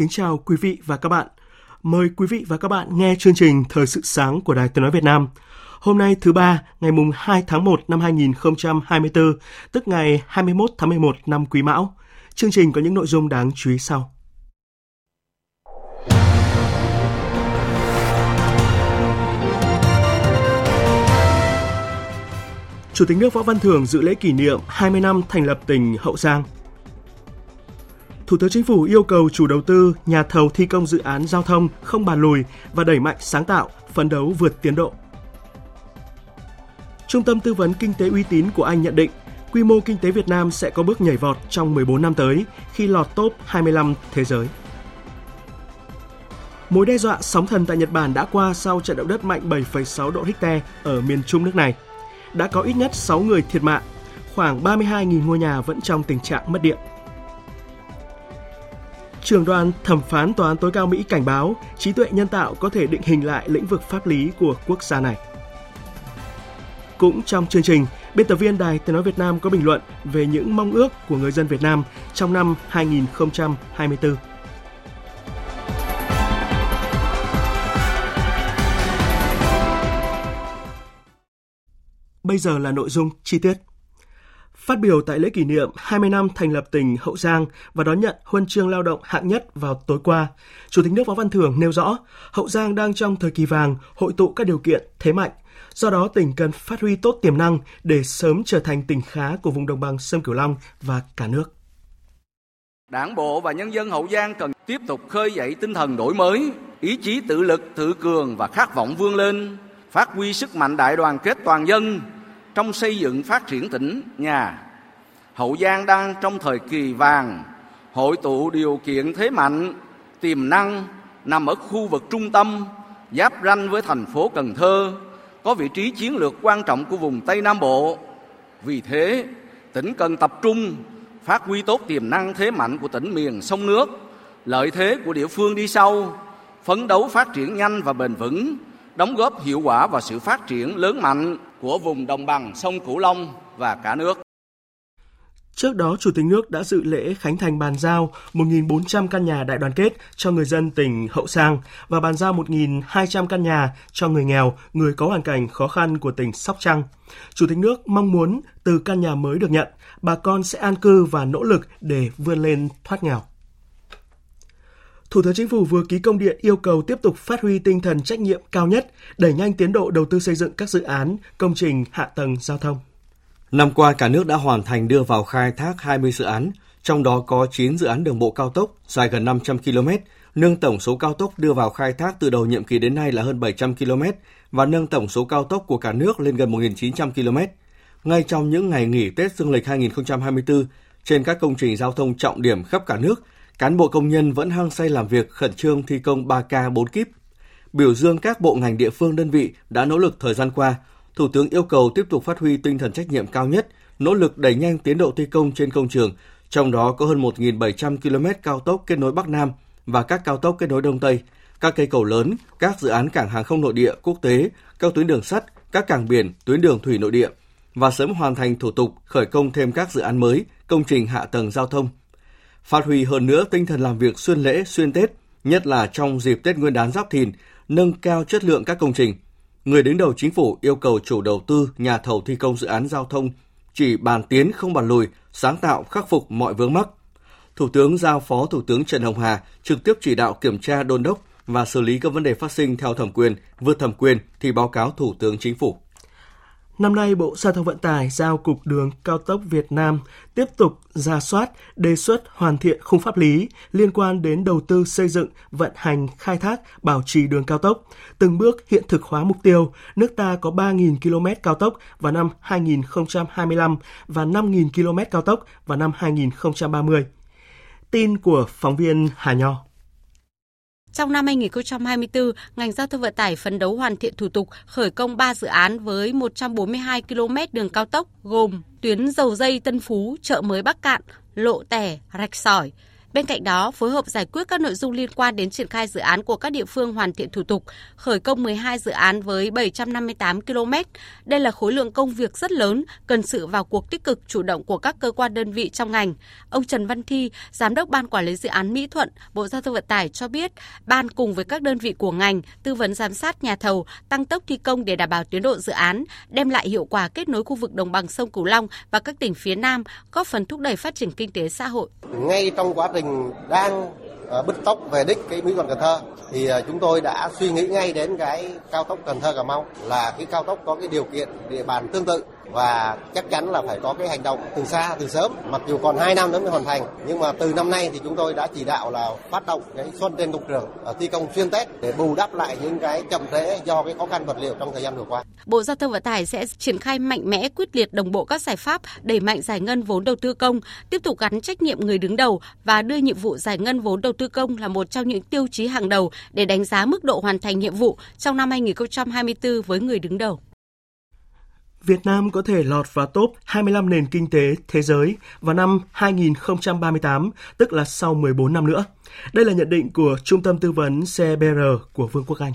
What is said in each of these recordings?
Kính chào quý vị và các bạn. Mời quý vị và các bạn nghe chương trình Thời sự sáng của Đài Tiếng nói Việt Nam. Hôm nay thứ ba, ngày mùng 2 tháng 1 năm 2024, tức ngày 21 tháng 11 năm Quý Mão. Chương trình có những nội dung đáng chú ý sau. Chủ tịch nước Võ Văn Thưởng dự lễ kỷ niệm 20 năm thành lập tỉnh Hậu Giang – Thủ tướng Chính phủ yêu cầu chủ đầu tư, nhà thầu thi công dự án giao thông không bàn lùi và đẩy mạnh sáng tạo, phấn đấu vượt tiến độ. Trung tâm tư vấn kinh tế uy tín của Anh nhận định, quy mô kinh tế Việt Nam sẽ có bước nhảy vọt trong 14 năm tới khi lọt top 25 thế giới. Mối đe dọa sóng thần tại Nhật Bản đã qua sau trận động đất mạnh 7,6 độ Richter ở miền trung nước này. Đã có ít nhất 6 người thiệt mạng, khoảng 32.000 ngôi nhà vẫn trong tình trạng mất điện. Trưởng đoàn thẩm phán Tòa án tối cao Mỹ cảnh báo trí tuệ nhân tạo có thể định hình lại lĩnh vực pháp lý của quốc gia này. Cũng trong chương trình, biên tập viên Đài Tiếng Nói Việt Nam có bình luận về những mong ước của người dân Việt Nam trong năm 2024. Bây giờ là nội dung chi tiết. Phát biểu tại lễ kỷ niệm 20 năm thành lập tỉnh Hậu Giang và đón nhận huân chương lao động hạng nhất vào tối qua, Chủ tịch nước Võ Văn Thưởng nêu rõ, Hậu Giang đang trong thời kỳ vàng, hội tụ các điều kiện thế mạnh. Do đó, tỉnh cần phát huy tốt tiềm năng để sớm trở thành tỉnh khá của vùng đồng bằng sông Cửu Long và cả nước. Đảng bộ và nhân dân Hậu Giang cần tiếp tục khơi dậy tinh thần đổi mới, ý chí tự lực, tự cường và khát vọng vươn lên, phát huy sức mạnh đại đoàn kết toàn dân, trong xây dựng phát triển tỉnh nhà. Hậu Giang đang trong thời kỳ vàng, hội tụ điều kiện thế mạnh, tiềm năng nằm ở khu vực trung tâm, giáp ranh với thành phố Cần Thơ, có vị trí chiến lược quan trọng của vùng Tây Nam Bộ. Vì thế, tỉnh cần tập trung phát huy tốt tiềm năng thế mạnh của tỉnh miền sông nước, lợi thế của địa phương đi sau, phấn đấu phát triển nhanh và bền vững, đóng góp hiệu quả vào sự phát triển lớn mạnh của vùng đồng bằng sông Cửu Long và cả nước. Trước đó, Chủ tịch nước đã dự lễ khánh thành bàn giao 1.400 căn nhà đại đoàn kết cho người dân tỉnh Hậu Giang và bàn giao 1.200 căn nhà cho người nghèo, người có hoàn cảnh khó khăn của tỉnh Sóc Trăng. Chủ tịch nước mong muốn từ căn nhà mới được nhận, bà con sẽ an cư và nỗ lực để vươn lên thoát nghèo. Thủ tướng Chính phủ vừa ký công điện yêu cầu tiếp tục phát huy tinh thần trách nhiệm cao nhất, đẩy nhanh tiến độ đầu tư xây dựng các dự án, công trình hạ tầng giao thông. Năm qua, cả nước đã hoàn thành đưa vào khai thác 20 dự án, trong đó có 9 dự án đường bộ cao tốc dài gần 500 km, nâng tổng số cao tốc đưa vào khai thác từ đầu nhiệm kỳ đến nay là hơn 700 km và nâng tổng số cao tốc của cả nước lên gần 1.900 km. Ngay trong những ngày nghỉ Tết Dương lịch 2024, trên các công trình giao thông trọng điểm khắp cả nước, cán bộ công nhân vẫn hăng say làm việc khẩn trương thi công 3K 4 kíp. Biểu dương các bộ ngành địa phương đơn vị đã nỗ lực thời gian qua, Thủ tướng yêu cầu tiếp tục phát huy tinh thần trách nhiệm cao nhất, nỗ lực đẩy nhanh tiến độ thi công trên công trường, trong đó có hơn 1.700 km cao tốc kết nối Bắc Nam và các cao tốc kết nối Đông Tây, các cây cầu lớn, các dự án cảng hàng không nội địa, quốc tế, các tuyến đường sắt, các cảng biển, tuyến đường thủy nội địa và sớm hoàn thành thủ tục khởi công thêm các dự án mới, công trình hạ tầng giao thông, phát huy hơn nữa tinh thần làm việc xuyên lễ, xuyên Tết, nhất là trong dịp Tết Nguyên đán Giáp Thìn, nâng cao chất lượng các công trình. Người đứng đầu chính phủ yêu cầu chủ đầu tư, nhà thầu thi công dự án giao thông chỉ bàn tiến không bàn lùi, sáng tạo khắc phục mọi vướng mắc. Thủ tướng giao Phó Thủ tướng Trần Hồng Hà trực tiếp chỉ đạo kiểm tra đôn đốc và xử lý các vấn đề phát sinh theo thẩm quyền, vượt thẩm quyền thì báo cáo Thủ tướng Chính phủ. Năm nay, Bộ Giao thông Vận tải giao Cục Đường Cao tốc Việt Nam tiếp tục ra soát, đề xuất hoàn thiện khung pháp lý liên quan đến đầu tư xây dựng, vận hành, khai thác, bảo trì đường cao tốc, từng bước hiện thực hóa mục tiêu nước ta có 3.000 km cao tốc vào năm 2025 và 5.000 km cao tốc vào năm 2030. Tin của phóng viên Hà Nho. Trong năm 2024, ngành giao thông vận tải phấn đấu hoàn thiện thủ tục khởi công 3 dự án với 142 km đường cao tốc gồm tuyến dầu dây Tân Phú, chợ mới Bắc Cạn, lộ tẻ, rạch sỏi, Bên cạnh đó, phối hợp giải quyết các nội dung liên quan đến triển khai dự án của các địa phương hoàn thiện thủ tục, khởi công 12 dự án với 758 km. Đây là khối lượng công việc rất lớn, cần sự vào cuộc tích cực chủ động của các cơ quan đơn vị trong ngành. Ông Trần Văn Thi, Giám đốc Ban Quản lý Dự án Mỹ Thuận, Bộ Giao thông Vận tải cho biết, Ban cùng với các đơn vị của ngành tư vấn giám sát nhà thầu, tăng tốc thi công để đảm bảo tiến độ dự án, đem lại hiệu quả kết nối khu vực đồng bằng sông Cửu Long và các tỉnh phía Nam, góp phần thúc đẩy phát triển kinh tế xã hội. Ngay trong quá trình trình đang ờ, bứt tốc về đích cái Mỹ Thuận Cần Thơ, thì ờ, chúng tôi đã suy nghĩ ngay đến cái cao tốc Cần Thơ Cà Mau là cái cao tốc có cái điều kiện, địa bàn tương tự và chắc chắn là phải có cái hành động từ xa từ sớm mặc dù còn 2 năm nữa mới hoàn thành nhưng mà từ năm nay thì chúng tôi đã chỉ đạo là phát động cái xuân trên công trường ở thi công xuyên tết để bù đắp lại những cái chậm trễ do cái khó khăn vật liệu trong thời gian vừa qua. Bộ Giao thông Vận tải sẽ triển khai mạnh mẽ quyết liệt đồng bộ các giải pháp đẩy mạnh giải ngân vốn đầu tư công, tiếp tục gắn trách nhiệm người đứng đầu và đưa nhiệm vụ giải ngân vốn đầu tư công là một trong những tiêu chí hàng đầu để đánh giá mức độ hoàn thành nhiệm vụ trong năm 2024 với người đứng đầu. Việt Nam có thể lọt vào top 25 nền kinh tế thế giới vào năm 2038, tức là sau 14 năm nữa. Đây là nhận định của Trung tâm Tư vấn CBR của Vương quốc Anh.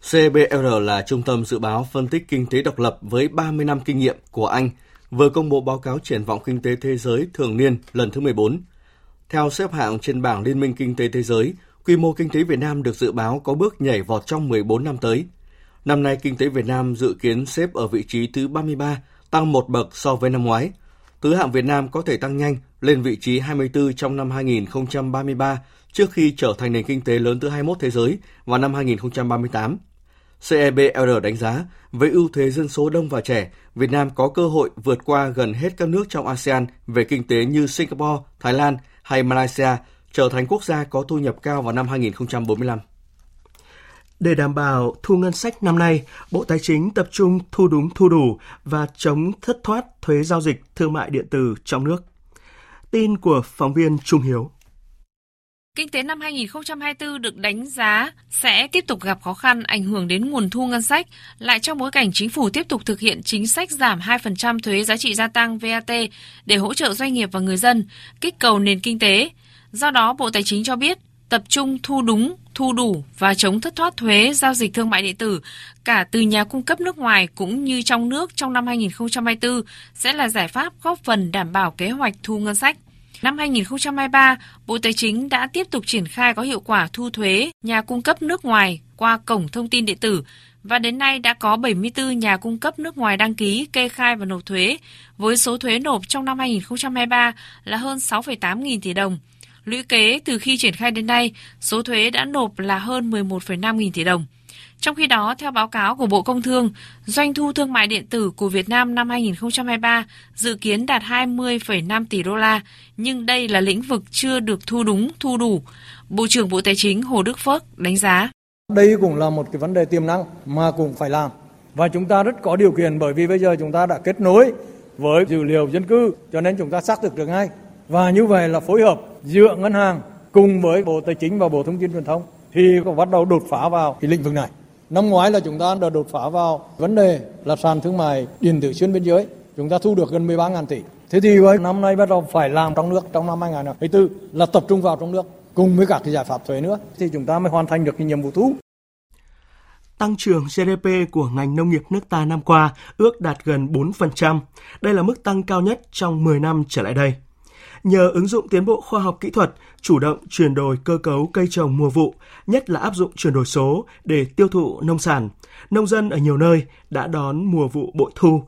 CBR là trung tâm dự báo phân tích kinh tế độc lập với 30 năm kinh nghiệm của Anh, vừa công bố báo cáo triển vọng kinh tế thế giới thường niên lần thứ 14. Theo xếp hạng trên bảng Liên minh Kinh tế Thế giới, quy mô kinh tế Việt Nam được dự báo có bước nhảy vọt trong 14 năm tới – Năm nay, kinh tế Việt Nam dự kiến xếp ở vị trí thứ 33, tăng một bậc so với năm ngoái. Thứ hạng Việt Nam có thể tăng nhanh lên vị trí 24 trong năm 2033 trước khi trở thành nền kinh tế lớn thứ 21 thế giới vào năm 2038. CEBR đánh giá, với ưu thế dân số đông và trẻ, Việt Nam có cơ hội vượt qua gần hết các nước trong ASEAN về kinh tế như Singapore, Thái Lan hay Malaysia, trở thành quốc gia có thu nhập cao vào năm 2045. Để đảm bảo thu ngân sách năm nay, Bộ Tài chính tập trung thu đúng thu đủ và chống thất thoát thuế giao dịch thương mại điện tử trong nước. Tin của phóng viên Trung Hiếu. Kinh tế năm 2024 được đánh giá sẽ tiếp tục gặp khó khăn ảnh hưởng đến nguồn thu ngân sách, lại trong bối cảnh chính phủ tiếp tục thực hiện chính sách giảm 2% thuế giá trị gia tăng VAT để hỗ trợ doanh nghiệp và người dân, kích cầu nền kinh tế. Do đó, Bộ Tài chính cho biết tập trung thu đúng, thu đủ và chống thất thoát thuế giao dịch thương mại điện tử cả từ nhà cung cấp nước ngoài cũng như trong nước trong năm 2024 sẽ là giải pháp góp phần đảm bảo kế hoạch thu ngân sách. Năm 2023, Bộ Tài chính đã tiếp tục triển khai có hiệu quả thu thuế nhà cung cấp nước ngoài qua cổng thông tin điện tử và đến nay đã có 74 nhà cung cấp nước ngoài đăng ký kê khai và nộp thuế với số thuế nộp trong năm 2023 là hơn 6,8 nghìn tỷ đồng Lũy kế từ khi triển khai đến nay, số thuế đã nộp là hơn 11,5 nghìn tỷ đồng. Trong khi đó, theo báo cáo của Bộ Công Thương, doanh thu thương mại điện tử của Việt Nam năm 2023 dự kiến đạt 20,5 tỷ đô la, nhưng đây là lĩnh vực chưa được thu đúng, thu đủ. Bộ trưởng Bộ Tài chính Hồ Đức Phước đánh giá. Đây cũng là một cái vấn đề tiềm năng mà cũng phải làm. Và chúng ta rất có điều kiện bởi vì bây giờ chúng ta đã kết nối với dữ liệu dân cư cho nên chúng ta xác thực được ngay. Và như vậy là phối hợp giữa ngân hàng cùng với Bộ Tài chính và Bộ Thông tin Truyền thông thì có bắt đầu đột phá vào cái lĩnh vực này. Năm ngoái là chúng ta đã đột phá vào vấn đề là sàn thương mại điện tử xuyên biên giới. Chúng ta thu được gần 13.000 tỷ. Thế thì với năm nay bắt đầu phải làm trong nước trong năm 2024 là tập trung vào trong nước cùng với các cái giải pháp thuế nữa thì chúng ta mới hoàn thành được cái nhiệm vụ thu. Tăng trưởng GDP của ngành nông nghiệp nước ta năm qua ước đạt gần 4%. Đây là mức tăng cao nhất trong 10 năm trở lại đây nhờ ứng dụng tiến bộ khoa học kỹ thuật, chủ động chuyển đổi cơ cấu cây trồng mùa vụ, nhất là áp dụng chuyển đổi số để tiêu thụ nông sản. Nông dân ở nhiều nơi đã đón mùa vụ bội thu.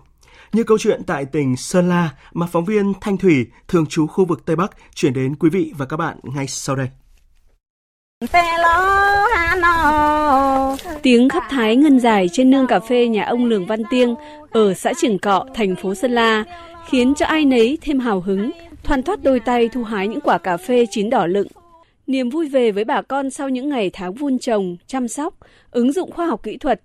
Như câu chuyện tại tỉnh Sơn La mà phóng viên Thanh Thủy, thường trú khu vực Tây Bắc, chuyển đến quý vị và các bạn ngay sau đây. Tiếng khắp thái ngân dài trên nương cà phê nhà ông Lường Văn Tiêng ở xã Trường Cọ, thành phố Sơn La khiến cho ai nấy thêm hào hứng, thoăn thoát đôi tay thu hái những quả cà phê chín đỏ lựng. Niềm vui về với bà con sau những ngày tháng vun trồng, chăm sóc, ứng dụng khoa học kỹ thuật.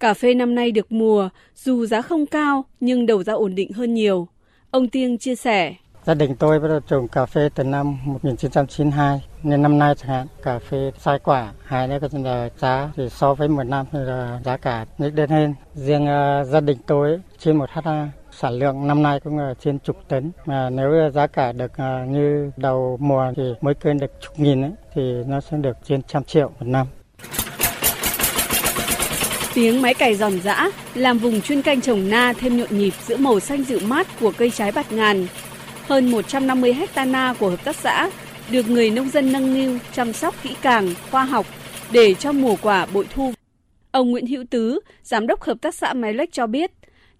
Cà phê năm nay được mùa, dù giá không cao nhưng đầu ra ổn định hơn nhiều. Ông Tiêng chia sẻ. Gia đình tôi bắt đầu trồng cà phê từ năm 1992 nên năm nay chẳng hạn cà phê sai quả hai nữa là giá thì so với một năm thì là giá cả nhích lên hơn riêng uh, gia đình tôi trên một ha sản lượng năm nay cũng là trên chục tấn mà nếu giá cả được à, như đầu mùa thì mới cân được chục nghìn ấy, thì nó sẽ được trên trăm triệu một năm Tiếng máy cày giòn giã làm vùng chuyên canh trồng na thêm nhộn nhịp giữa màu xanh dịu mát của cây trái bạt ngàn. Hơn 150 hecta na của hợp tác xã được người nông dân nâng niu chăm sóc kỹ càng, khoa học để cho mùa quả bội thu. Ông Nguyễn Hữu Tứ, giám đốc hợp tác xã Máy Lách cho biết,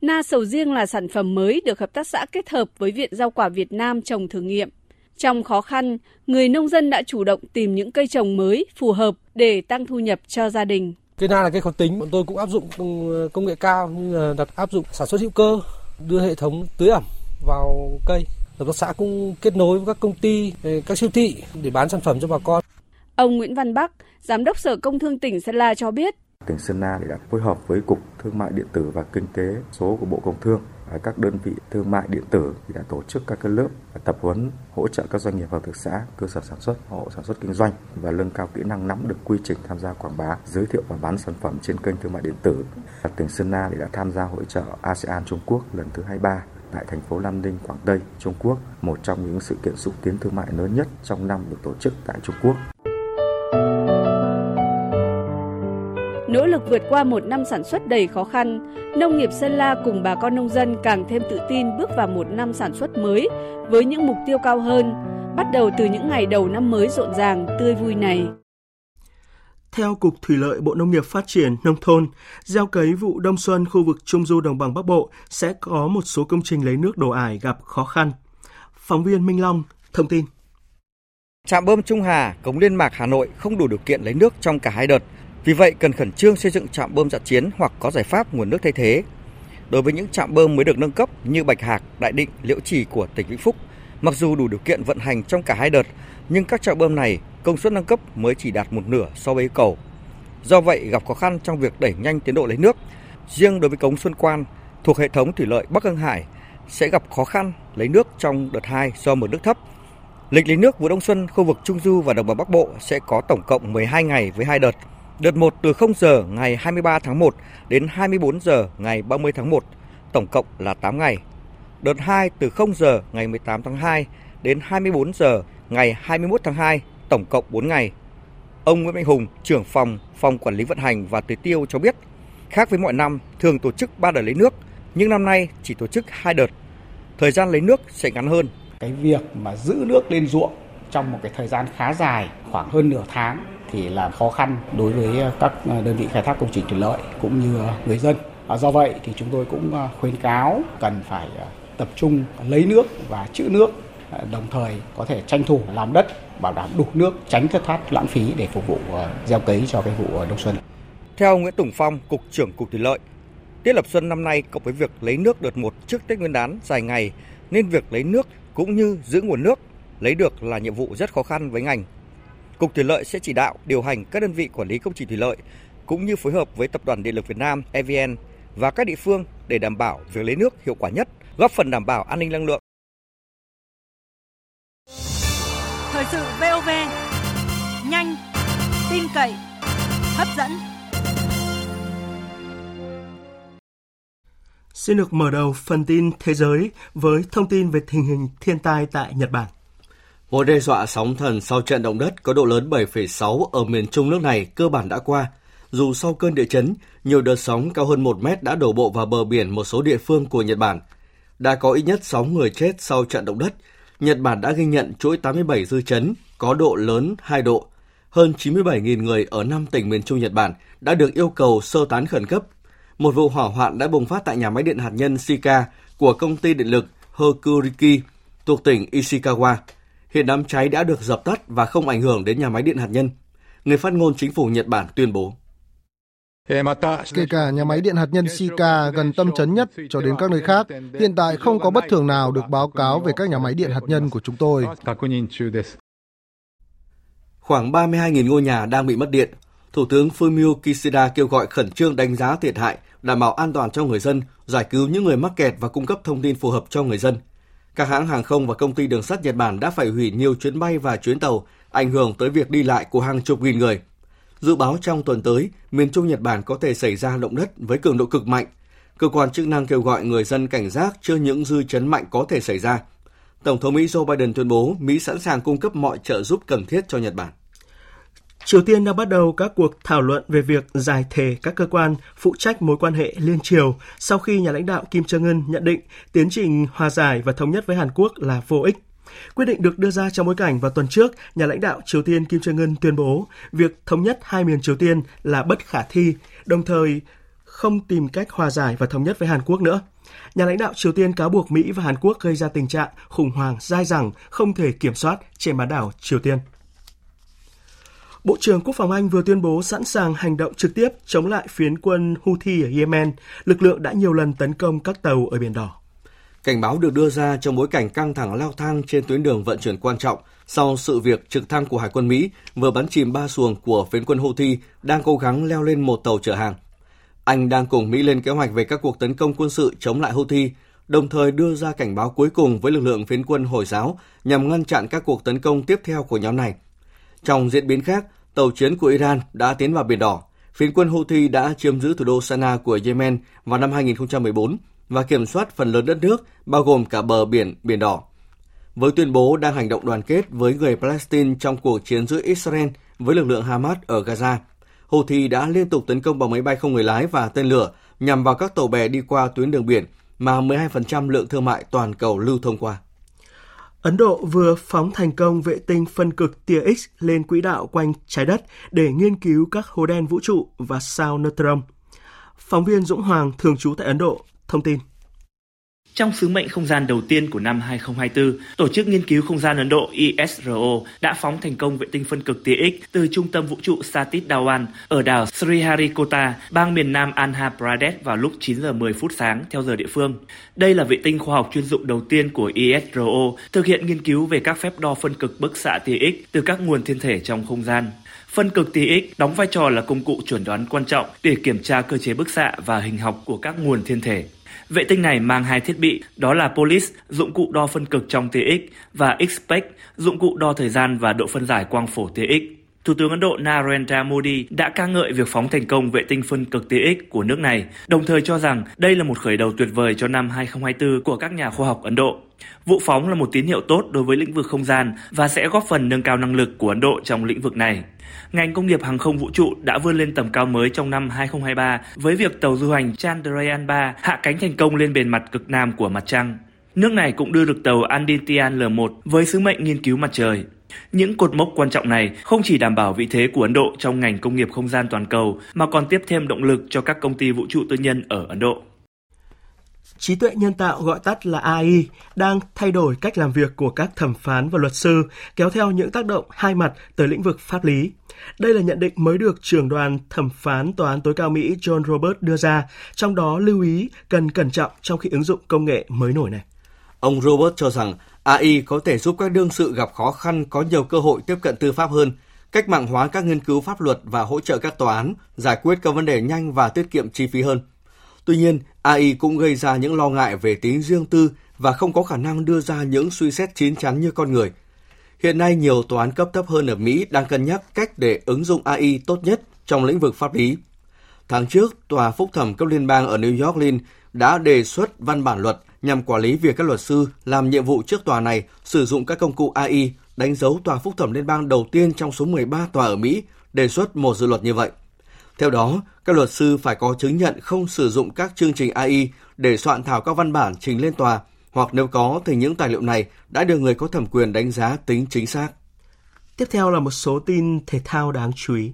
na sầu riêng là sản phẩm mới được hợp tác xã kết hợp với Viện Rau quả Việt Nam trồng thử nghiệm. Trong khó khăn, người nông dân đã chủ động tìm những cây trồng mới phù hợp để tăng thu nhập cho gia đình. Cây na là cây khó tính, bọn tôi cũng áp dụng công nghệ cao như là đặt áp dụng sản xuất hữu cơ, đưa hệ thống tưới ẩm vào cây. Hợp tác xã cũng kết nối với các công ty, các siêu thị để bán sản phẩm cho bà con. Ông Nguyễn Văn Bắc, Giám đốc Sở Công Thương tỉnh Sơn La cho biết. Tỉnh Sơn La đã phối hợp với Cục Thương mại Điện tử và Kinh tế số của Bộ Công Thương các đơn vị thương mại điện tử thì đã tổ chức các cái lớp tập huấn hỗ trợ các doanh nghiệp hợp tác xã, cơ sở sản xuất, hộ sản xuất kinh doanh và nâng cao kỹ năng nắm được quy trình tham gia quảng bá, giới thiệu và bán sản phẩm trên kênh thương mại điện tử. Tỉnh Sơn La đã tham gia hội trợ ASEAN Trung Quốc lần thứ 23 tại thành phố Nam Ninh, Quảng Tây, Trung Quốc, một trong những sự kiện xúc tiến thương mại lớn nhất trong năm được tổ chức tại Trung Quốc. Lực vượt qua một năm sản xuất đầy khó khăn, nông nghiệp Sơn La cùng bà con nông dân càng thêm tự tin bước vào một năm sản xuất mới với những mục tiêu cao hơn, bắt đầu từ những ngày đầu năm mới rộn ràng, tươi vui này. Theo Cục Thủy lợi Bộ Nông nghiệp Phát triển Nông thôn, gieo cấy vụ đông xuân khu vực Trung Du Đồng bằng Bắc Bộ sẽ có một số công trình lấy nước đổ ải gặp khó khăn. Phóng viên Minh Long thông tin. Trạm bơm Trung Hà, cống Liên Mạc Hà Nội không đủ điều kiện lấy nước trong cả hai đợt. Vì vậy, cần khẩn trương xây dựng trạm bơm dã chiến hoặc có giải pháp nguồn nước thay thế. Đối với những trạm bơm mới được nâng cấp như Bạch Hạc, Đại Định, Liễu Trì của tỉnh Vĩnh Phúc, mặc dù đủ điều kiện vận hành trong cả hai đợt, nhưng các trạm bơm này công suất nâng cấp mới chỉ đạt một nửa so với yêu cầu. Do vậy, gặp khó khăn trong việc đẩy nhanh tiến độ lấy nước. Riêng đối với cống Xuân Quan thuộc hệ thống thủy lợi Bắc Hưng Hải sẽ gặp khó khăn lấy nước trong đợt 2 do mực nước thấp. Lịch lấy nước vụ đông xuân khu vực Trung Du và Đồng bằng Bắc Bộ sẽ có tổng cộng 12 ngày với hai đợt. Đợt 1 từ 0 giờ ngày 23 tháng 1 đến 24 giờ ngày 30 tháng 1, tổng cộng là 8 ngày. Đợt 2 từ 0 giờ ngày 18 tháng 2 đến 24 giờ ngày 21 tháng 2, tổng cộng 4 ngày. Ông Nguyễn Mạnh Hùng, trưởng phòng phòng quản lý vận hành và tưới tiêu cho biết, khác với mọi năm thường tổ chức 3 đợt lấy nước, nhưng năm nay chỉ tổ chức 2 đợt. Thời gian lấy nước sẽ ngắn hơn. Cái việc mà giữ nước lên ruộng trong một cái thời gian khá dài, khoảng hơn nửa tháng thì là khó khăn đối với ờ, các ờ, đơn vị khai thác công trình thủy lợi cũng như người dân. Do vậy thì chúng tôi cũng ờ, khuyến cáo cần phải tập trung lấy nước và trữ nước đồng thời có thể tranh thủ làm đất bảo đảm đủ nước tránh thất thoát lãng phí để phục vụ gieo cấy cho cái vụ đông xuân. Theo Nguyễn Tùng Phong, cục trưởng cục thủy lợi, tiết lập xuân năm nay cộng với việc lấy nước đợt một trước Tết Nguyên đán dài ngày nên việc lấy nước cũng như giữ nguồn nước lấy được là nhiệm vụ rất khó khăn với ngành. Cục Thủy lợi sẽ chỉ đạo điều hành các đơn vị quản lý công trình thủy lợi cũng như phối hợp với Tập đoàn Điện lực Việt Nam EVN và các địa phương để đảm bảo việc lấy nước hiệu quả nhất, góp phần đảm bảo an ninh năng lượng. Thời sự VOV, nhanh, tin cậy, hấp dẫn. Xin được mở đầu phần tin thế giới với thông tin về tình hình thiên tai tại Nhật Bản. Mối đe dọa sóng thần sau trận động đất có độ lớn 7,6 ở miền Trung nước này cơ bản đã qua. Dù sau cơn địa chấn, nhiều đợt sóng cao hơn 1 mét đã đổ bộ vào bờ biển một số địa phương của Nhật Bản. Đã có ít nhất 6 người chết sau trận động đất. Nhật Bản đã ghi nhận chuỗi 87 dư chấn có độ lớn 2 độ. Hơn 97.000 người ở 5 tỉnh miền Trung Nhật Bản đã được yêu cầu sơ tán khẩn cấp. Một vụ hỏa hoạn đã bùng phát tại nhà máy điện hạt nhân Shika của công ty điện lực Hokuriki thuộc tỉnh Ishikawa. Hiện đám cháy đã được dập tắt và không ảnh hưởng đến nhà máy điện hạt nhân. Người phát ngôn chính phủ Nhật Bản tuyên bố. Kể cả nhà máy điện hạt nhân Shika gần tâm chấn nhất cho đến các nơi khác, hiện tại không có bất thường nào được báo cáo về các nhà máy điện hạt nhân của chúng tôi. Khoảng 32.000 ngôi nhà đang bị mất điện. Thủ tướng Fumio Kishida kêu gọi khẩn trương đánh giá thiệt hại, đảm bảo an toàn cho người dân, giải cứu những người mắc kẹt và cung cấp thông tin phù hợp cho người dân. Các hãng hàng không và công ty đường sắt Nhật Bản đã phải hủy nhiều chuyến bay và chuyến tàu, ảnh hưởng tới việc đi lại của hàng chục nghìn người. Dự báo trong tuần tới, miền Trung Nhật Bản có thể xảy ra động đất với cường độ cực mạnh. Cơ quan chức năng kêu gọi người dân cảnh giác trước những dư chấn mạnh có thể xảy ra. Tổng thống Mỹ Joe Biden tuyên bố Mỹ sẵn sàng cung cấp mọi trợ giúp cần thiết cho Nhật Bản. Triều Tiên đã bắt đầu các cuộc thảo luận về việc giải thể các cơ quan phụ trách mối quan hệ liên triều sau khi nhà lãnh đạo Kim Jong Un nhận định tiến trình hòa giải và thống nhất với Hàn Quốc là vô ích. Quyết định được đưa ra trong bối cảnh vào tuần trước, nhà lãnh đạo Triều Tiên Kim Jong Un tuyên bố việc thống nhất hai miền Triều Tiên là bất khả thi, đồng thời không tìm cách hòa giải và thống nhất với Hàn Quốc nữa. Nhà lãnh đạo Triều Tiên cáo buộc Mỹ và Hàn Quốc gây ra tình trạng khủng hoảng dai dẳng không thể kiểm soát trên bán đảo Triều Tiên. Bộ trưởng Quốc phòng Anh vừa tuyên bố sẵn sàng hành động trực tiếp chống lại phiến quân Houthi ở Yemen. Lực lượng đã nhiều lần tấn công các tàu ở Biển Đỏ. Cảnh báo được đưa ra trong bối cảnh căng thẳng leo thang trên tuyến đường vận chuyển quan trọng sau sự việc trực thăng của Hải quân Mỹ vừa bắn chìm ba xuồng của phiến quân Houthi đang cố gắng leo lên một tàu chở hàng. Anh đang cùng Mỹ lên kế hoạch về các cuộc tấn công quân sự chống lại Houthi, đồng thời đưa ra cảnh báo cuối cùng với lực lượng phiến quân Hồi giáo nhằm ngăn chặn các cuộc tấn công tiếp theo của nhóm này. Trong diễn biến khác, tàu chiến của Iran đã tiến vào Biển Đỏ. Phiến quân Houthi đã chiếm giữ thủ đô Sana của Yemen vào năm 2014 và kiểm soát phần lớn đất nước, bao gồm cả bờ biển Biển Đỏ. Với tuyên bố đang hành động đoàn kết với người Palestine trong cuộc chiến giữa Israel với lực lượng Hamas ở Gaza, Houthi đã liên tục tấn công bằng máy bay không người lái và tên lửa nhằm vào các tàu bè đi qua tuyến đường biển mà 12% lượng thương mại toàn cầu lưu thông qua. Ấn Độ vừa phóng thành công vệ tinh phân cực tia X lên quỹ đạo quanh trái đất để nghiên cứu các hố đen vũ trụ và sao neutron. Phóng viên Dũng Hoàng, thường trú tại Ấn Độ, thông tin. Trong sứ mệnh không gian đầu tiên của năm 2024, Tổ chức Nghiên cứu Không gian Ấn Độ ISRO đã phóng thành công vệ tinh phân cực tia X từ trung tâm vũ trụ Satish Dhawan ở đảo Sriharikota, bang miền nam Andhra Pradesh vào lúc 9 giờ 10 phút sáng theo giờ địa phương. Đây là vệ tinh khoa học chuyên dụng đầu tiên của ISRO thực hiện nghiên cứu về các phép đo phân cực bức xạ tia X từ các nguồn thiên thể trong không gian. Phân cực tia X đóng vai trò là công cụ chuẩn đoán quan trọng để kiểm tra cơ chế bức xạ và hình học của các nguồn thiên thể. Vệ tinh này mang hai thiết bị, đó là POLIS, dụng cụ đo phân cực trong tia X, và XPEC, dụng cụ đo thời gian và độ phân giải quang phổ tia X. Thủ tướng Ấn Độ Narendra Modi đã ca ngợi việc phóng thành công vệ tinh phân cực tia X của nước này, đồng thời cho rằng đây là một khởi đầu tuyệt vời cho năm 2024 của các nhà khoa học Ấn Độ. Vụ phóng là một tín hiệu tốt đối với lĩnh vực không gian và sẽ góp phần nâng cao năng lực của Ấn Độ trong lĩnh vực này. Ngành công nghiệp hàng không vũ trụ đã vươn lên tầm cao mới trong năm 2023 với việc tàu du hành Chandrayaan 3 hạ cánh thành công lên bề mặt cực nam của mặt trăng. Nước này cũng đưa được tàu Andintian L1 với sứ mệnh nghiên cứu mặt trời. Những cột mốc quan trọng này không chỉ đảm bảo vị thế của Ấn Độ trong ngành công nghiệp không gian toàn cầu mà còn tiếp thêm động lực cho các công ty vũ trụ tư nhân ở Ấn Độ. Trí tuệ nhân tạo gọi tắt là AI đang thay đổi cách làm việc của các thẩm phán và luật sư, kéo theo những tác động hai mặt tới lĩnh vực pháp lý. Đây là nhận định mới được trưởng đoàn thẩm phán Tòa án tối cao Mỹ John Roberts đưa ra, trong đó lưu ý cần cẩn trọng trong khi ứng dụng công nghệ mới nổi này. Ông Robert cho rằng AI có thể giúp các đương sự gặp khó khăn có nhiều cơ hội tiếp cận tư pháp hơn, cách mạng hóa các nghiên cứu pháp luật và hỗ trợ các tòa án giải quyết các vấn đề nhanh và tiết kiệm chi phí hơn. Tuy nhiên, AI cũng gây ra những lo ngại về tính riêng tư và không có khả năng đưa ra những suy xét chín chắn như con người. Hiện nay, nhiều tòa án cấp thấp hơn ở Mỹ đang cân nhắc cách để ứng dụng AI tốt nhất trong lĩnh vực pháp lý. Tháng trước, Tòa Phúc thẩm cấp liên bang ở New York Lynn đã đề xuất văn bản luật nhằm quản lý việc các luật sư làm nhiệm vụ trước tòa này sử dụng các công cụ AI đánh dấu Tòa Phúc thẩm liên bang đầu tiên trong số 13 tòa ở Mỹ đề xuất một dự luật như vậy. Theo đó, các luật sư phải có chứng nhận không sử dụng các chương trình AI để soạn thảo các văn bản trình lên tòa, hoặc nếu có thì những tài liệu này đã được người có thẩm quyền đánh giá tính chính xác. Tiếp theo là một số tin thể thao đáng chú ý.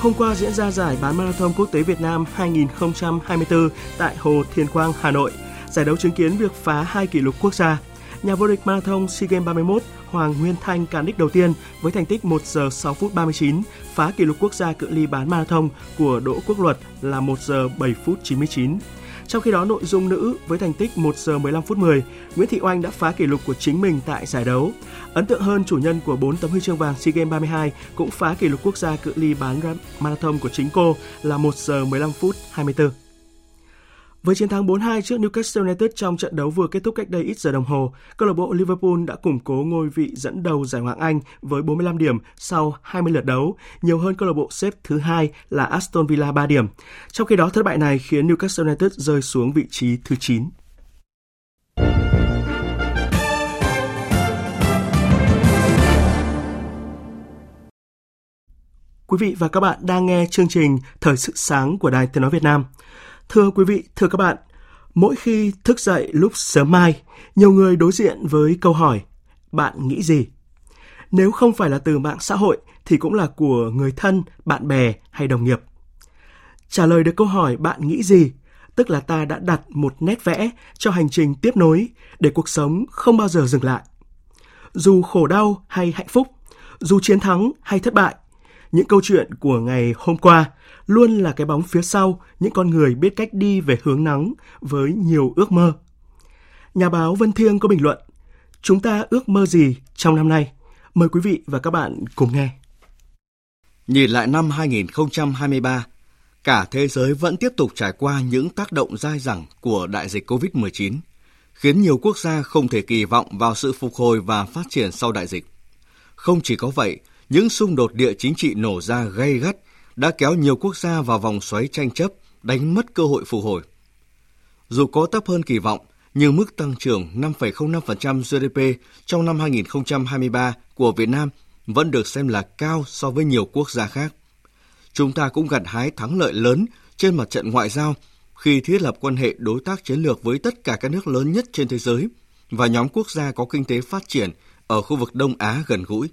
Hôm qua diễn ra giải bán marathon quốc tế Việt Nam 2024 tại Hồ Thiên Quang, Hà Nội. Giải đấu chứng kiến việc phá hai kỷ lục quốc gia nhà vô địch marathon SEA Games 31 Hoàng Nguyên Thanh cán đích đầu tiên với thành tích 1 giờ 6 phút 39, phá kỷ lục quốc gia cự ly bán marathon của Đỗ Quốc Luật là 1 giờ 7 phút 99. Trong khi đó, nội dung nữ với thành tích 1 giờ 15 phút 10, Nguyễn Thị Oanh đã phá kỷ lục của chính mình tại giải đấu. Ấn tượng hơn, chủ nhân của 4 tấm huy chương vàng SEA Games 32 cũng phá kỷ lục quốc gia cự ly bán marathon của chính cô là 1 giờ 15 phút 24. Với chiến thắng 4-2 trước Newcastle United trong trận đấu vừa kết thúc cách đây ít giờ đồng hồ, câu lạc bộ Liverpool đã củng cố ngôi vị dẫn đầu giải Ngoại hạng Anh với 45 điểm sau 20 lượt đấu, nhiều hơn câu lạc bộ xếp thứ hai là Aston Villa 3 điểm. Trong khi đó, thất bại này khiến Newcastle United rơi xuống vị trí thứ 9. Quý vị và các bạn đang nghe chương trình Thời sự sáng của Đài Tiếng Nói Việt Nam. Thưa quý vị, thưa các bạn, mỗi khi thức dậy lúc sớm mai, nhiều người đối diện với câu hỏi bạn nghĩ gì? Nếu không phải là từ mạng xã hội thì cũng là của người thân, bạn bè hay đồng nghiệp. Trả lời được câu hỏi bạn nghĩ gì, tức là ta đã đặt một nét vẽ cho hành trình tiếp nối để cuộc sống không bao giờ dừng lại. Dù khổ đau hay hạnh phúc, dù chiến thắng hay thất bại, những câu chuyện của ngày hôm qua luôn là cái bóng phía sau những con người biết cách đi về hướng nắng với nhiều ước mơ. Nhà báo Vân Thiêng có bình luận, chúng ta ước mơ gì trong năm nay? Mời quý vị và các bạn cùng nghe. Nhìn lại năm 2023, cả thế giới vẫn tiếp tục trải qua những tác động dai dẳng của đại dịch COVID-19, khiến nhiều quốc gia không thể kỳ vọng vào sự phục hồi và phát triển sau đại dịch. Không chỉ có vậy, những xung đột địa chính trị nổ ra gay gắt đã kéo nhiều quốc gia vào vòng xoáy tranh chấp, đánh mất cơ hội phục hồi. Dù có thấp hơn kỳ vọng, nhưng mức tăng trưởng 5,05% GDP trong năm 2023 của Việt Nam vẫn được xem là cao so với nhiều quốc gia khác. Chúng ta cũng gặt hái thắng lợi lớn trên mặt trận ngoại giao khi thiết lập quan hệ đối tác chiến lược với tất cả các nước lớn nhất trên thế giới và nhóm quốc gia có kinh tế phát triển ở khu vực Đông Á gần gũi.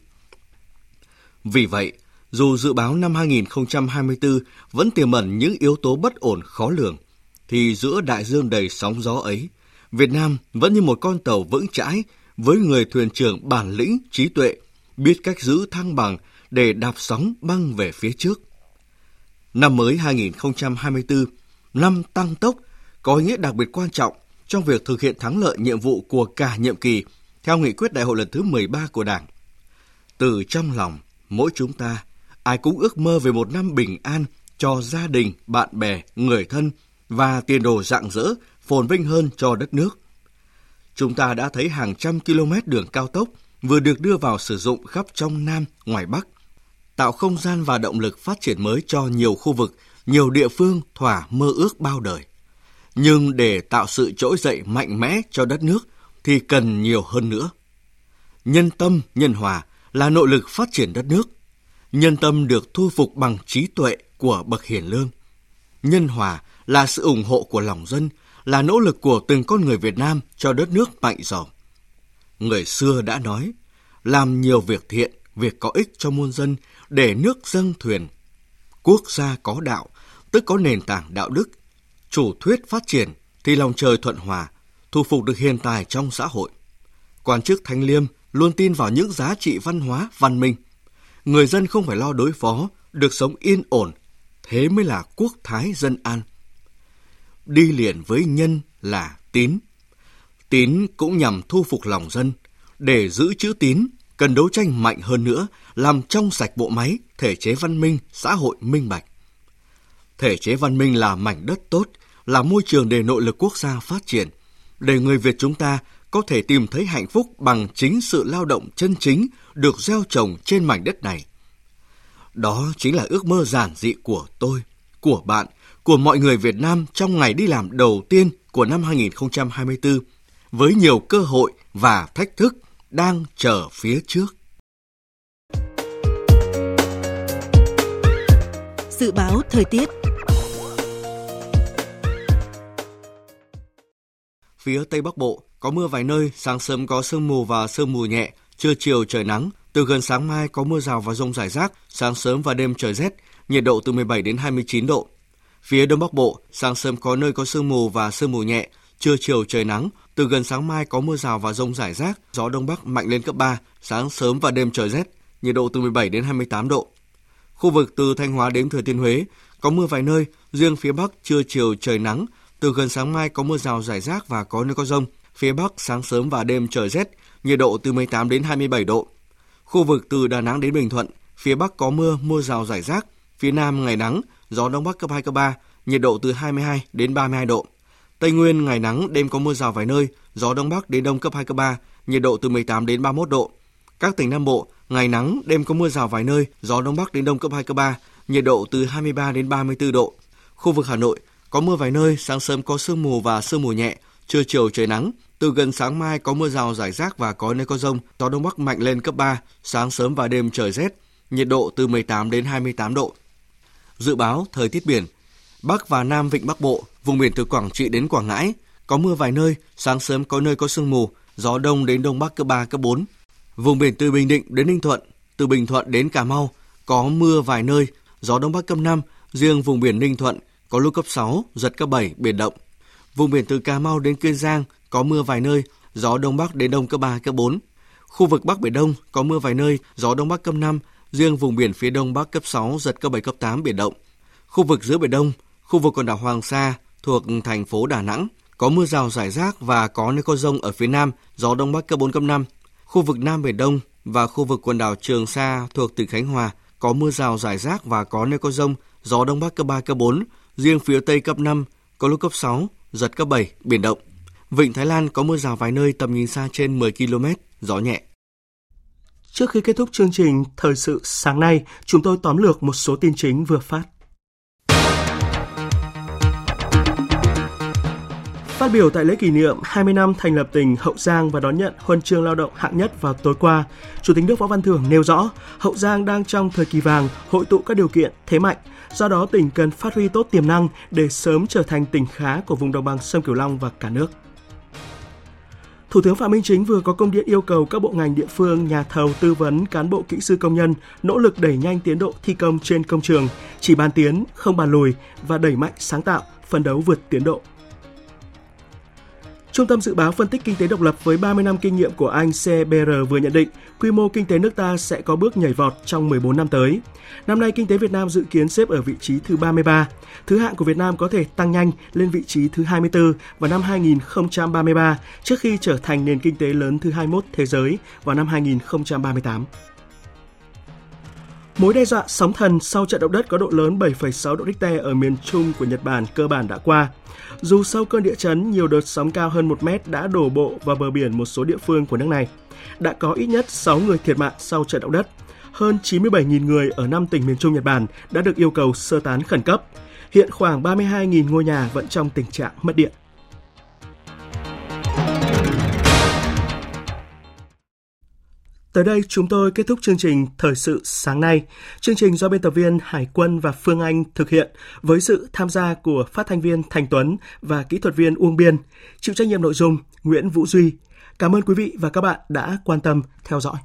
Vì vậy, dù dự báo năm 2024 vẫn tiềm ẩn những yếu tố bất ổn khó lường, thì giữa đại dương đầy sóng gió ấy, Việt Nam vẫn như một con tàu vững chãi với người thuyền trưởng bản lĩnh, trí tuệ, biết cách giữ thăng bằng để đạp sóng băng về phía trước. Năm mới 2024, năm tăng tốc, có ý nghĩa đặc biệt quan trọng trong việc thực hiện thắng lợi nhiệm vụ của cả nhiệm kỳ theo nghị quyết đại hội lần thứ 13 của Đảng. Từ trong lòng, mỗi chúng ta ai cũng ước mơ về một năm bình an cho gia đình, bạn bè, người thân và tiền đồ rạng rỡ, phồn vinh hơn cho đất nước. Chúng ta đã thấy hàng trăm km đường cao tốc vừa được đưa vào sử dụng khắp trong Nam, ngoài Bắc, tạo không gian và động lực phát triển mới cho nhiều khu vực, nhiều địa phương thỏa mơ ước bao đời. Nhưng để tạo sự trỗi dậy mạnh mẽ cho đất nước thì cần nhiều hơn nữa. Nhân tâm, nhân hòa là nội lực phát triển đất nước nhân tâm được thu phục bằng trí tuệ của bậc hiền lương. Nhân hòa là sự ủng hộ của lòng dân, là nỗ lực của từng con người Việt Nam cho đất nước mạnh giàu. Người xưa đã nói, làm nhiều việc thiện, việc có ích cho muôn dân để nước dâng thuyền. Quốc gia có đạo, tức có nền tảng đạo đức. Chủ thuyết phát triển thì lòng trời thuận hòa, thu phục được hiện tài trong xã hội. Quan chức Thanh Liêm luôn tin vào những giá trị văn hóa, văn minh – người dân không phải lo đối phó, được sống yên ổn, thế mới là quốc thái dân an. Đi liền với nhân là tín. Tín cũng nhằm thu phục lòng dân. Để giữ chữ tín, cần đấu tranh mạnh hơn nữa, làm trong sạch bộ máy, thể chế văn minh, xã hội minh bạch. Thể chế văn minh là mảnh đất tốt, là môi trường để nội lực quốc gia phát triển, để người Việt chúng ta có thể tìm thấy hạnh phúc bằng chính sự lao động chân chính được gieo trồng trên mảnh đất này. Đó chính là ước mơ giản dị của tôi, của bạn, của mọi người Việt Nam trong ngày đi làm đầu tiên của năm 2024 với nhiều cơ hội và thách thức đang chờ phía trước. Dự báo thời tiết Phía Tây Bắc Bộ có mưa vài nơi, sáng sớm có sương mù và sương mù nhẹ, trưa chiều trời nắng. Từ gần sáng mai có mưa rào và rông rải rác, sáng sớm và đêm trời rét, nhiệt độ từ 17 đến 29 độ. Phía Đông Bắc Bộ, sáng sớm có nơi có sương mù và sương mù nhẹ, trưa chiều trời nắng, từ gần sáng mai có mưa rào và rông rải rác, gió đông bắc mạnh lên cấp 3, sáng sớm và đêm trời rét, nhiệt độ từ 17 đến 28 độ. Khu vực từ Thanh Hóa đến Thừa Thiên Huế có mưa vài nơi, riêng phía Bắc trưa chiều trời nắng, từ gần sáng mai có mưa rào rải rác và có nơi có rông. Phía Bắc sáng sớm và đêm trời rét, nhiệt độ từ 18 đến 27 độ. Khu vực từ Đà Nẵng đến Bình Thuận, phía Bắc có mưa, mưa rào rải rác, phía Nam ngày nắng, gió Đông Bắc cấp 2, cấp 3, nhiệt độ từ 22 đến 32 độ. Tây Nguyên ngày nắng, đêm có mưa rào vài nơi, gió Đông Bắc đến Đông cấp 2, cấp 3, nhiệt độ từ 18 đến 31 độ. Các tỉnh Nam Bộ, ngày nắng, đêm có mưa rào vài nơi, gió Đông Bắc đến Đông cấp 2, cấp 3, nhiệt độ từ 23 đến 34 độ. Khu vực Hà Nội, có mưa vài nơi, sáng sớm có sương mù và sương mù nhẹ, trưa chiều trời nắng. Từ gần sáng mai có mưa rào rải rác và có nơi có rông, gió đông bắc mạnh lên cấp 3, sáng sớm và đêm trời rét, nhiệt độ từ 18 đến 28 độ. Dự báo thời tiết biển, Bắc và Nam Vịnh Bắc Bộ, vùng biển từ Quảng Trị đến Quảng Ngãi, có mưa vài nơi, sáng sớm có nơi có sương mù, gió đông đến đông bắc cấp 3, cấp 4. Vùng biển từ Bình Định đến Ninh Thuận, từ Bình Thuận đến Cà Mau, có mưa vài nơi, gió đông bắc cấp 5, riêng vùng biển Ninh Thuận có lúc cấp 6, giật cấp 7, biển động. Vùng biển từ Cà Mau đến Kiên Giang có mưa vài nơi, gió đông bắc đến đông cấp 3, cấp 4. Khu vực Bắc Biển Đông có mưa vài nơi, gió đông bắc cấp 5, riêng vùng biển phía đông bắc cấp 6, giật cấp 7, cấp 8, biển động. Khu vực giữa Biển Đông, khu vực quần đảo Hoàng Sa thuộc thành phố Đà Nẵng có mưa rào rải rác và có nơi có rông ở phía nam, gió đông bắc cấp 4, cấp 5. Khu vực Nam Biển Đông và khu vực quần đảo Trường Sa thuộc tỉnh Khánh Hòa có mưa rào rải rác và có nơi có rông, gió đông bắc cấp 3, cấp 4, riêng phía Tây cấp 5, có lúc cấp 6, giật cấp 7, biển động. Vịnh Thái Lan có mưa rào vài nơi tầm nhìn xa trên 10 km, gió nhẹ. Trước khi kết thúc chương trình Thời sự sáng nay, chúng tôi tóm lược một số tin chính vừa phát. Phát biểu tại lễ kỷ niệm 20 năm thành lập tỉnh Hậu Giang và đón nhận huân chương lao động hạng nhất vào tối qua, Chủ tịch nước Võ Văn Thưởng nêu rõ, Hậu Giang đang trong thời kỳ vàng hội tụ các điều kiện thế mạnh, do đó tỉnh cần phát huy tốt tiềm năng để sớm trở thành tỉnh khá của vùng đồng bằng sông Cửu Long và cả nước. Thủ tướng Phạm Minh Chính vừa có công điện yêu cầu các bộ ngành địa phương, nhà thầu, tư vấn, cán bộ kỹ sư công nhân nỗ lực đẩy nhanh tiến độ thi công trên công trường, chỉ bàn tiến, không bàn lùi và đẩy mạnh sáng tạo, phấn đấu vượt tiến độ. Trung tâm Dự báo Phân tích Kinh tế độc lập với 30 năm kinh nghiệm của Anh CBR vừa nhận định quy mô kinh tế nước ta sẽ có bước nhảy vọt trong 14 năm tới. Năm nay, kinh tế Việt Nam dự kiến xếp ở vị trí thứ 33. Thứ hạng của Việt Nam có thể tăng nhanh lên vị trí thứ 24 vào năm 2033 trước khi trở thành nền kinh tế lớn thứ 21 thế giới vào năm 2038. Mối đe dọa sóng thần sau trận động đất có độ lớn 7,6 độ Richter ở miền Trung của Nhật Bản cơ bản đã qua. Dù sau cơn địa chấn, nhiều đợt sóng cao hơn 1 mét đã đổ bộ vào bờ biển một số địa phương của nước này. Đã có ít nhất 6 người thiệt mạng sau trận động đất. Hơn 97.000 người ở 5 tỉnh miền Trung Nhật Bản đã được yêu cầu sơ tán khẩn cấp. Hiện khoảng 32.000 ngôi nhà vẫn trong tình trạng mất điện. Tới đây chúng tôi kết thúc chương trình Thời sự sáng nay. Chương trình do biên tập viên Hải quân và Phương Anh thực hiện với sự tham gia của phát thanh viên Thành Tuấn và kỹ thuật viên Uông Biên, chịu trách nhiệm nội dung Nguyễn Vũ Duy. Cảm ơn quý vị và các bạn đã quan tâm theo dõi.